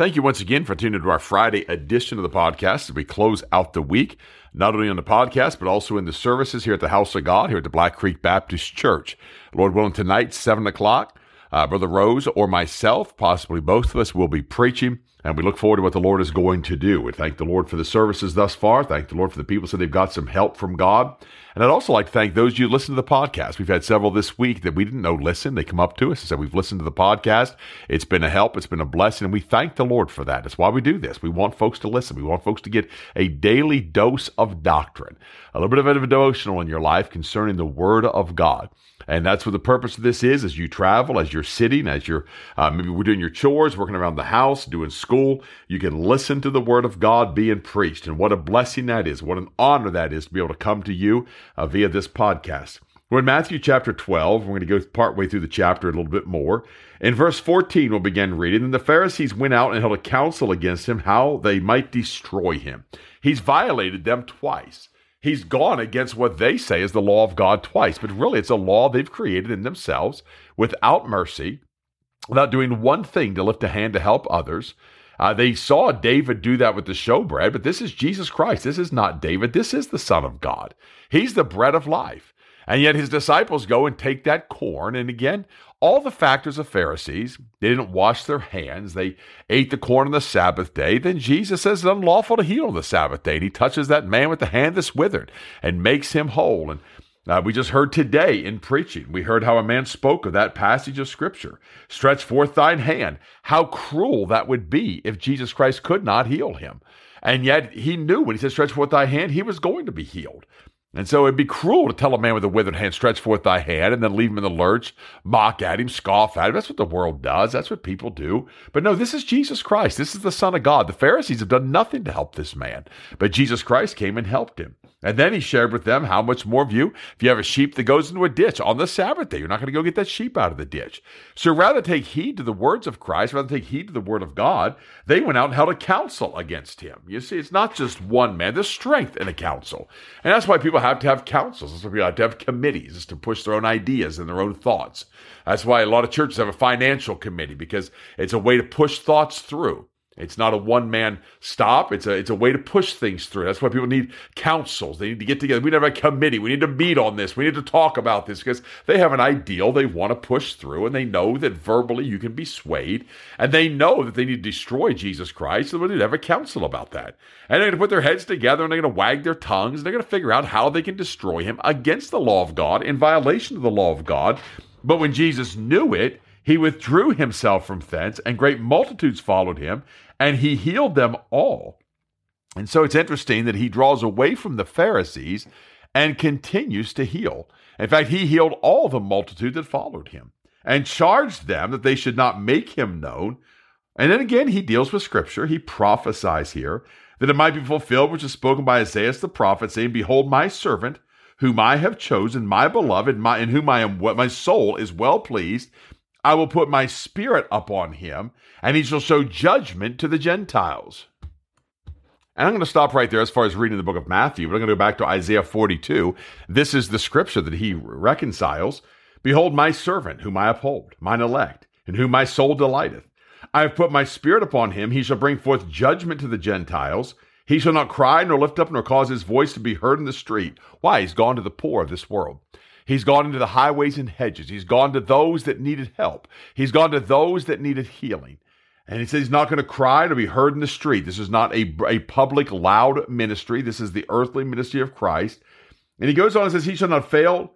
Thank you once again for tuning into our Friday edition of the podcast as we close out the week not only on the podcast, but also in the services here at the House of God, here at the Black Creek Baptist Church. Lord willing, tonight, 7 o'clock, uh, Brother Rose or myself, possibly both of us, will be preaching and we look forward to what the Lord is going to do. We thank the Lord for the services thus far. Thank the Lord for the people so they've got some help from God. And I'd also like to thank those of you who listen to the podcast. We've had several this week that we didn't know listen. They come up to us and say, We've listened to the podcast. It's been a help. It's been a blessing. And we thank the Lord for that. That's why we do this. We want folks to listen. We want folks to get a daily dose of doctrine, a little bit of a devotional in your life concerning the Word of God. And that's what the purpose of this is as you travel, as you're sitting, as you're uh, maybe we're doing your chores, working around the house, doing school. You can listen to the word of God being preached. And what a blessing that is. What an honor that is to be able to come to you uh, via this podcast. We're in Matthew chapter 12. We're going to go partway through the chapter a little bit more. In verse 14, we'll begin reading. And the Pharisees went out and held a council against him, how they might destroy him. He's violated them twice he's gone against what they say is the law of God twice. But really, it's a law they've created in themselves without mercy, without doing one thing to lift a hand to help others. Uh, they saw David do that with the showbread, but this is Jesus Christ. This is not David. This is the Son of God. He's the bread of life. And yet his disciples go and take that corn. And again, all the factors of Pharisees, they didn't wash their hands. They ate the corn on the Sabbath day. Then Jesus says it's unlawful to heal on the Sabbath day. And he touches that man with the hand that's withered and makes him whole. And uh, we just heard today in preaching, we heard how a man spoke of that passage of Scripture Stretch forth thine hand. How cruel that would be if Jesus Christ could not heal him. And yet he knew when he said, Stretch forth thy hand, he was going to be healed. And so it'd be cruel to tell a man with a withered hand, stretch forth thy hand, and then leave him in the lurch, mock at him, scoff at him. That's what the world does. That's what people do. But no, this is Jesus Christ. This is the Son of God. The Pharisees have done nothing to help this man, but Jesus Christ came and helped him. And then he shared with them how much more of you, if you have a sheep that goes into a ditch on the Sabbath day, you're not going to go get that sheep out of the ditch. So rather take heed to the words of Christ, rather take heed to the word of God, they went out and held a council against him. You see, it's not just one man, there's strength in a council. And that's why people have to have councils. That's why people have to have committees, is to push their own ideas and their own thoughts. That's why a lot of churches have a financial committee, because it's a way to push thoughts through. It's not a one man stop. It's a it's a way to push things through. That's why people need councils. They need to get together. We need to have a committee. We need to meet on this. We need to talk about this because they have an ideal they want to push through, and they know that verbally you can be swayed, and they know that they need to destroy Jesus Christ. So they need to have a council about that. And they're going to put their heads together and they're going to wag their tongues. And they're going to figure out how they can destroy him against the law of God in violation of the law of God. But when Jesus knew it, he withdrew himself from thence, and great multitudes followed him, and he healed them all. And so it's interesting that he draws away from the Pharisees and continues to heal. In fact, he healed all the multitude that followed him and charged them that they should not make him known. And then again, he deals with scripture. He prophesies here that it might be fulfilled, which is spoken by Isaiah the prophet, saying, Behold, my servant, whom I have chosen, my beloved, my, in whom I am my soul is well pleased. I will put my spirit upon him, and he shall show judgment to the Gentiles. And I'm going to stop right there as far as reading the book of Matthew, but I'm going to go back to Isaiah 42. This is the scripture that he reconciles. Behold, my servant, whom I uphold, mine elect, in whom my soul delighteth. I have put my spirit upon him. He shall bring forth judgment to the Gentiles. He shall not cry, nor lift up, nor cause his voice to be heard in the street. Why? He's gone to the poor of this world. He's gone into the highways and hedges. He's gone to those that needed help. He's gone to those that needed healing. And he says he's not going to cry to be heard in the street. This is not a, a public, loud ministry. This is the earthly ministry of Christ. And he goes on and says, He shall not fail.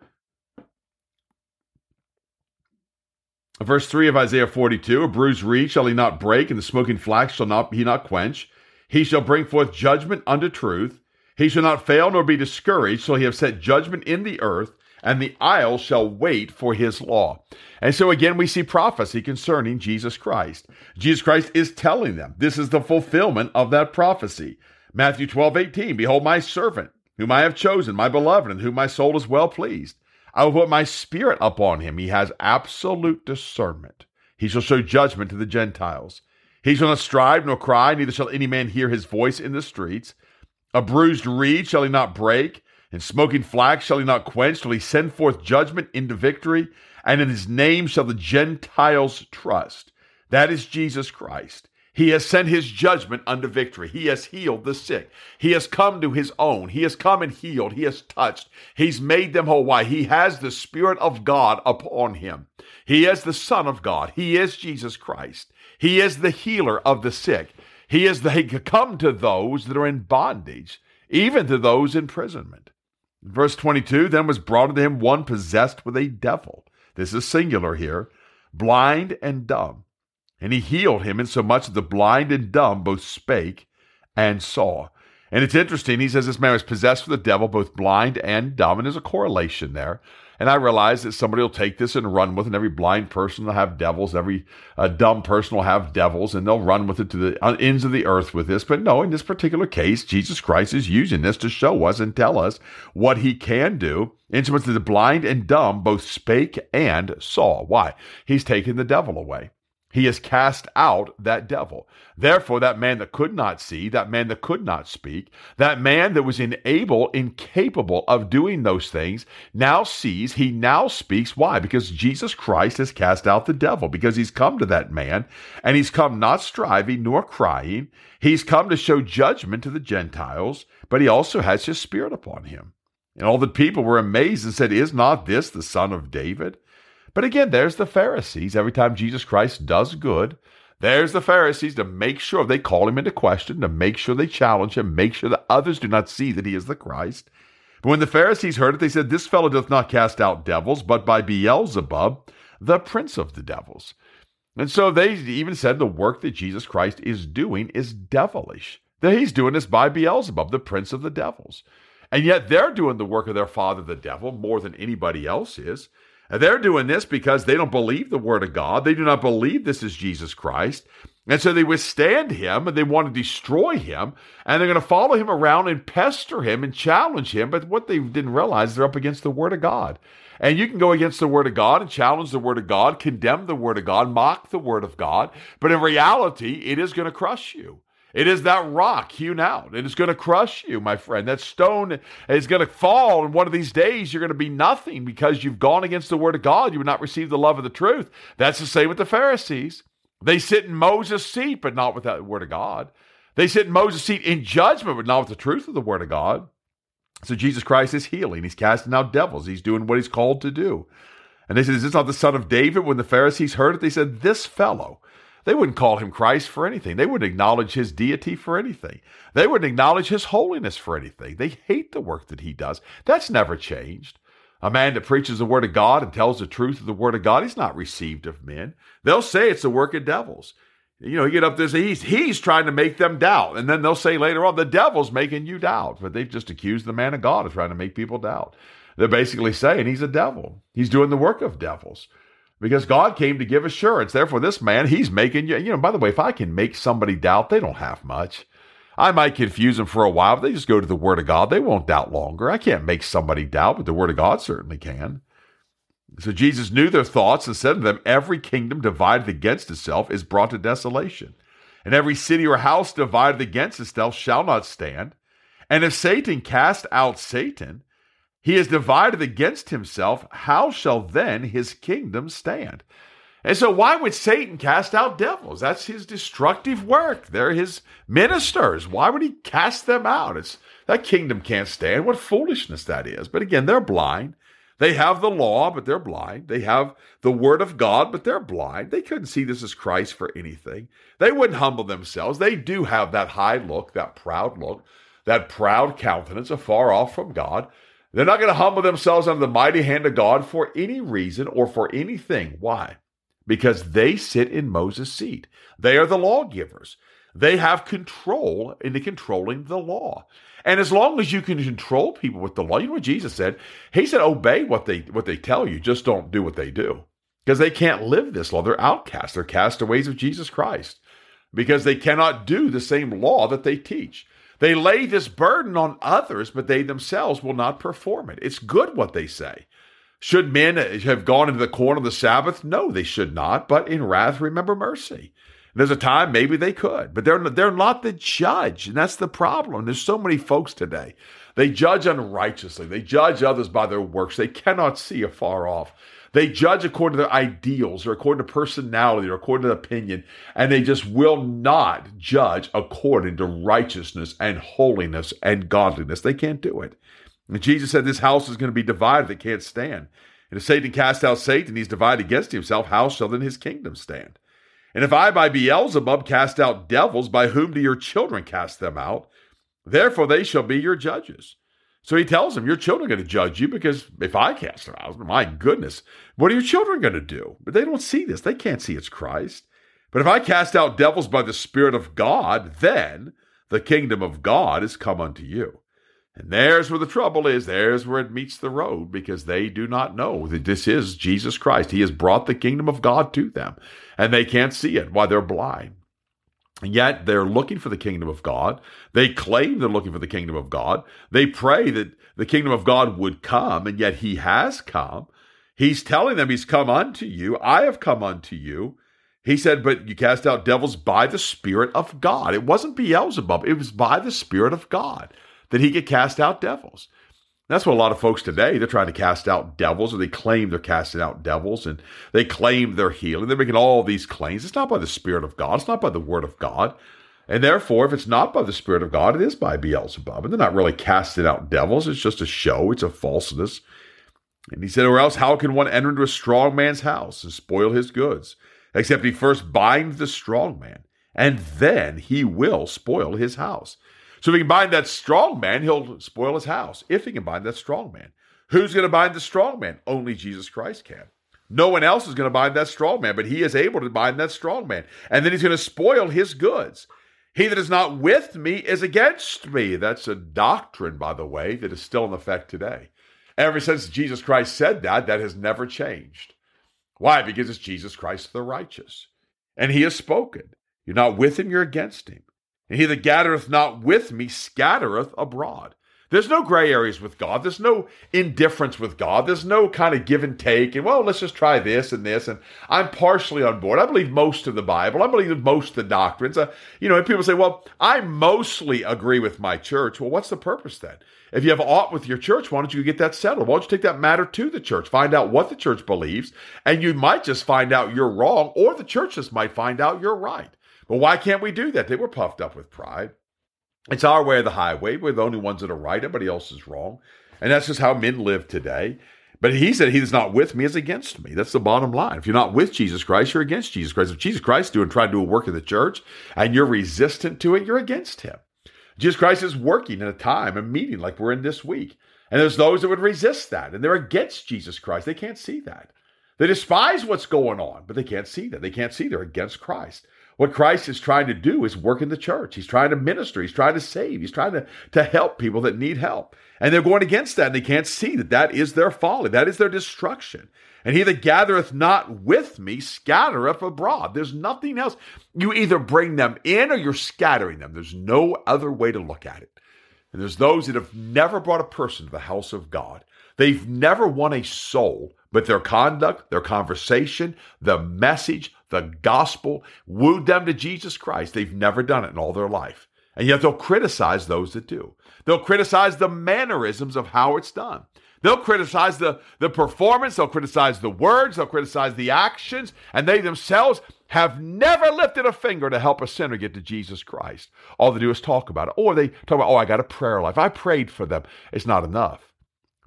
Verse 3 of Isaiah 42 A bruised reed shall he not break, and the smoking flax shall not he not quench. He shall bring forth judgment unto truth. He shall not fail nor be discouraged till he have set judgment in the earth, and the isles shall wait for his law. And so again, we see prophecy concerning Jesus Christ. Jesus Christ is telling them this is the fulfillment of that prophecy. Matthew 12, 18, Behold my servant, whom I have chosen, my beloved, and whom my soul is well pleased. I will put my spirit upon him. He has absolute discernment. He shall show judgment to the Gentiles. He shall not strive nor cry, neither shall any man hear his voice in the streets. A bruised reed shall he not break, and smoking flax shall he not quench, till he send forth judgment into victory, and in his name shall the Gentiles trust. That is Jesus Christ. He has sent his judgment unto victory. He has healed the sick. He has come to his own. He has come and healed. He has touched. He's made them whole. Why? He has the Spirit of God upon him. He is the Son of God. He is Jesus Christ. He is the healer of the sick. He is the he come to those that are in bondage, even to those in imprisonment. Verse 22 Then was brought unto him one possessed with a devil. This is singular here, blind and dumb and he healed him, insomuch that the blind and dumb both spake and saw. And it's interesting. He says this man was possessed with the devil, both blind and dumb. And there's a correlation there. And I realize that somebody will take this and run with it. And every blind person will have devils. Every uh, dumb person will have devils. And they'll run with it to the uh, ends of the earth with this. But no, in this particular case, Jesus Christ is using this to show us and tell us what he can do. Insomuch that the blind and dumb both spake and saw. Why? He's taking the devil away. He has cast out that devil. Therefore, that man that could not see, that man that could not speak, that man that was unable, incapable of doing those things, now sees, he now speaks. Why? Because Jesus Christ has cast out the devil, because he's come to that man, and he's come not striving nor crying. He's come to show judgment to the Gentiles, but he also has his spirit upon him. And all the people were amazed and said, Is not this the son of David? But again, there's the Pharisees. Every time Jesus Christ does good, there's the Pharisees to make sure they call him into question, to make sure they challenge him, make sure that others do not see that he is the Christ. But when the Pharisees heard it, they said, This fellow doth not cast out devils, but by Beelzebub, the prince of the devils. And so they even said the work that Jesus Christ is doing is devilish. That he's doing this by Beelzebub, the prince of the devils. And yet they're doing the work of their father, the devil, more than anybody else is. They're doing this because they don't believe the word of God. They do not believe this is Jesus Christ. And so they withstand him and they want to destroy him. And they're going to follow him around and pester him and challenge him. But what they didn't realize, they're up against the word of God. And you can go against the word of God and challenge the word of God, condemn the word of God, mock the word of God. But in reality, it is going to crush you. It is that rock hewn out. It is going to crush you, my friend. That stone is going to fall, and one of these days you're going to be nothing because you've gone against the word of God. You would not receive the love of the truth. That's the same with the Pharisees. They sit in Moses' seat, but not with the word of God. They sit in Moses' seat in judgment, but not with the truth of the word of God. So Jesus Christ is healing. He's casting out devils. He's doing what he's called to do. And they said, Is this not the son of David? When the Pharisees heard it, they said, This fellow they wouldn't call him Christ for anything. They wouldn't acknowledge his deity for anything. They wouldn't acknowledge his holiness for anything. They hate the work that he does. That's never changed. A man that preaches the word of God and tells the truth of the word of God, he's not received of men. They'll say it's the work of devils. You know, you get up there, he's he's trying to make them doubt, and then they'll say later on, the devil's making you doubt. But they've just accused the man of God of trying to make people doubt. They're basically saying he's a devil. He's doing the work of devils because God came to give assurance. Therefore, this man, he's making you, you know, by the way, if I can make somebody doubt, they don't have much. I might confuse them for a while, but they just go to the Word of God. They won't doubt longer. I can't make somebody doubt, but the Word of God certainly can. So Jesus knew their thoughts and said to them, Every kingdom divided against itself is brought to desolation, and every city or house divided against itself shall not stand. And if Satan cast out Satan, he is divided against himself. How shall then his kingdom stand? And so, why would Satan cast out devils? That's his destructive work. They're his ministers. Why would he cast them out? It's that kingdom can't stand. What foolishness that is. But again, they're blind. They have the law, but they're blind. They have the word of God, but they're blind. They couldn't see this as Christ for anything. They wouldn't humble themselves. They do have that high look, that proud look, that proud countenance, afar off from God. They're not going to humble themselves under the mighty hand of God for any reason or for anything. Why? Because they sit in Moses' seat. They are the lawgivers. They have control into controlling the law. And as long as you can control people with the law, you know what Jesus said? He said, obey what they what they tell you, just don't do what they do. Because they can't live this law. They're outcasts. They're castaways of Jesus Christ. Because they cannot do the same law that they teach. They lay this burden on others, but they themselves will not perform it. It's good what they say. Should men have gone into the court on the Sabbath? No, they should not. But in wrath, remember mercy. There's a time maybe they could, but they're they're not the judge, and that's the problem. There's so many folks today. They judge unrighteously. They judge others by their works. They cannot see afar off. They judge according to their ideals or according to personality or according to opinion, and they just will not judge according to righteousness and holiness and godliness. They can't do it. And Jesus said this house is going to be divided, it can't stand. And if Satan cast out Satan, he's divided against himself, how shall then his kingdom stand? And if I by Beelzebub cast out devils, by whom do your children cast them out? Therefore they shall be your judges. So he tells them, Your children are going to judge you because if I cast them out, my goodness, what are your children going to do? But they don't see this. They can't see it's Christ. But if I cast out devils by the Spirit of God, then the kingdom of God is come unto you. And there's where the trouble is. There's where it meets the road because they do not know that this is Jesus Christ. He has brought the kingdom of God to them and they can't see it Why, they're blind. Yet they're looking for the kingdom of God. They claim they're looking for the kingdom of God. They pray that the kingdom of God would come, and yet he has come. He's telling them he's come unto you. I have come unto you. He said, but you cast out devils by the Spirit of God. It wasn't Beelzebub, it was by the Spirit of God that he could cast out devils. That's what a lot of folks today, they're trying to cast out devils, or they claim they're casting out devils, and they claim they're healing. They're making all these claims. It's not by the Spirit of God, it's not by the Word of God. And therefore, if it's not by the Spirit of God, it is by Beelzebub. And they're not really casting out devils, it's just a show, it's a falseness. And he said, Or else, how can one enter into a strong man's house and spoil his goods, except he first bind the strong man, and then he will spoil his house? So if he can bind that strong man, he'll spoil his house. If he can bind that strong man. Who's going to bind the strong man? Only Jesus Christ can. No one else is going to bind that strong man, but he is able to bind that strong man. And then he's going to spoil his goods. He that is not with me is against me. That's a doctrine, by the way, that is still in effect today. Ever since Jesus Christ said that, that has never changed. Why? Because it's Jesus Christ the righteous. And he has spoken. You're not with him, you're against him. And he that gathereth not with me scattereth abroad. There's no gray areas with God. There's no indifference with God. There's no kind of give and take and, well, let's just try this and this. And I'm partially on board. I believe most of the Bible. I believe most of the doctrines. Uh, you know, and people say, well, I mostly agree with my church. Well, what's the purpose then? If you have aught with your church, why don't you get that settled? Why don't you take that matter to the church? Find out what the church believes, and you might just find out you're wrong, or the church just might find out you're right. But why can't we do that? They were puffed up with pride. It's our way of the highway. We're the only ones that are right. Everybody else is wrong. And that's just how men live today. But he said, He that's not with me is against me. That's the bottom line. If you're not with Jesus Christ, you're against Jesus Christ. If Jesus Christ is doing trying to do a work in the church and you're resistant to it, you're against him. Jesus Christ is working in a time, a meeting like we're in this week. And there's those that would resist that, and they're against Jesus Christ. They can't see that. They despise what's going on, but they can't see that. They can't see they're against Christ. What Christ is trying to do is work in the church. He's trying to minister. He's trying to save. He's trying to, to help people that need help. And they're going against that, and they can't see that that is their folly. That is their destruction. And he that gathereth not with me scattereth abroad. There's nothing else. You either bring them in or you're scattering them. There's no other way to look at it. And there's those that have never brought a person to the house of God. They've never won a soul, but their conduct, their conversation, the message, the gospel, wooed them to Jesus Christ. They've never done it in all their life. And yet they'll criticize those that do. They'll criticize the mannerisms of how it's done. They'll criticize the, the performance, they'll criticize the words, they'll criticize the actions, and they themselves have never lifted a finger to help a sinner get to Jesus Christ. All they do is talk about it. Or they talk about, oh, I got a prayer life. I prayed for them. It's not enough.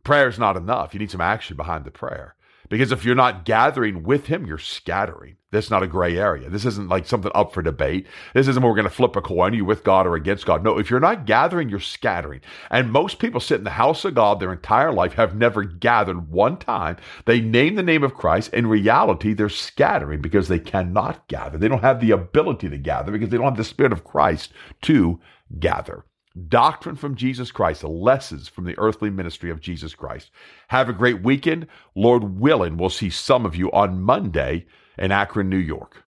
Prayer is not enough. You need some action behind the prayer. Because if you're not gathering with him, you're scattering. That's not a gray area. This isn't like something up for debate. This isn't where we're going to flip a coin. Are you with God or against God? No, if you're not gathering, you're scattering. And most people sit in the house of God their entire life, have never gathered one time. They name the name of Christ. In reality, they're scattering because they cannot gather. They don't have the ability to gather because they don't have the Spirit of Christ to gather doctrine from Jesus Christ, lessons from the earthly ministry of Jesus Christ. Have a great weekend. Lord willing, we'll see some of you on Monday in Akron, New York.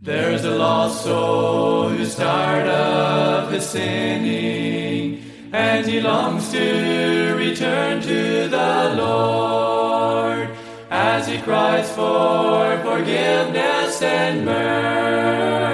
There's a lost soul who's tired of his sinning, and he longs to return to the Lord as he cries for forgiveness and mercy.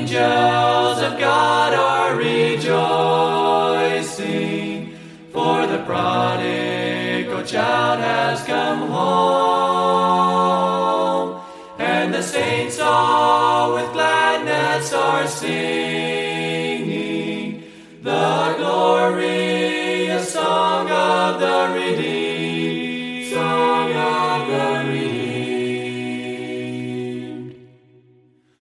Angels of God are rejoicing, for the prodigal child has come home, and the saints all with gladness are singing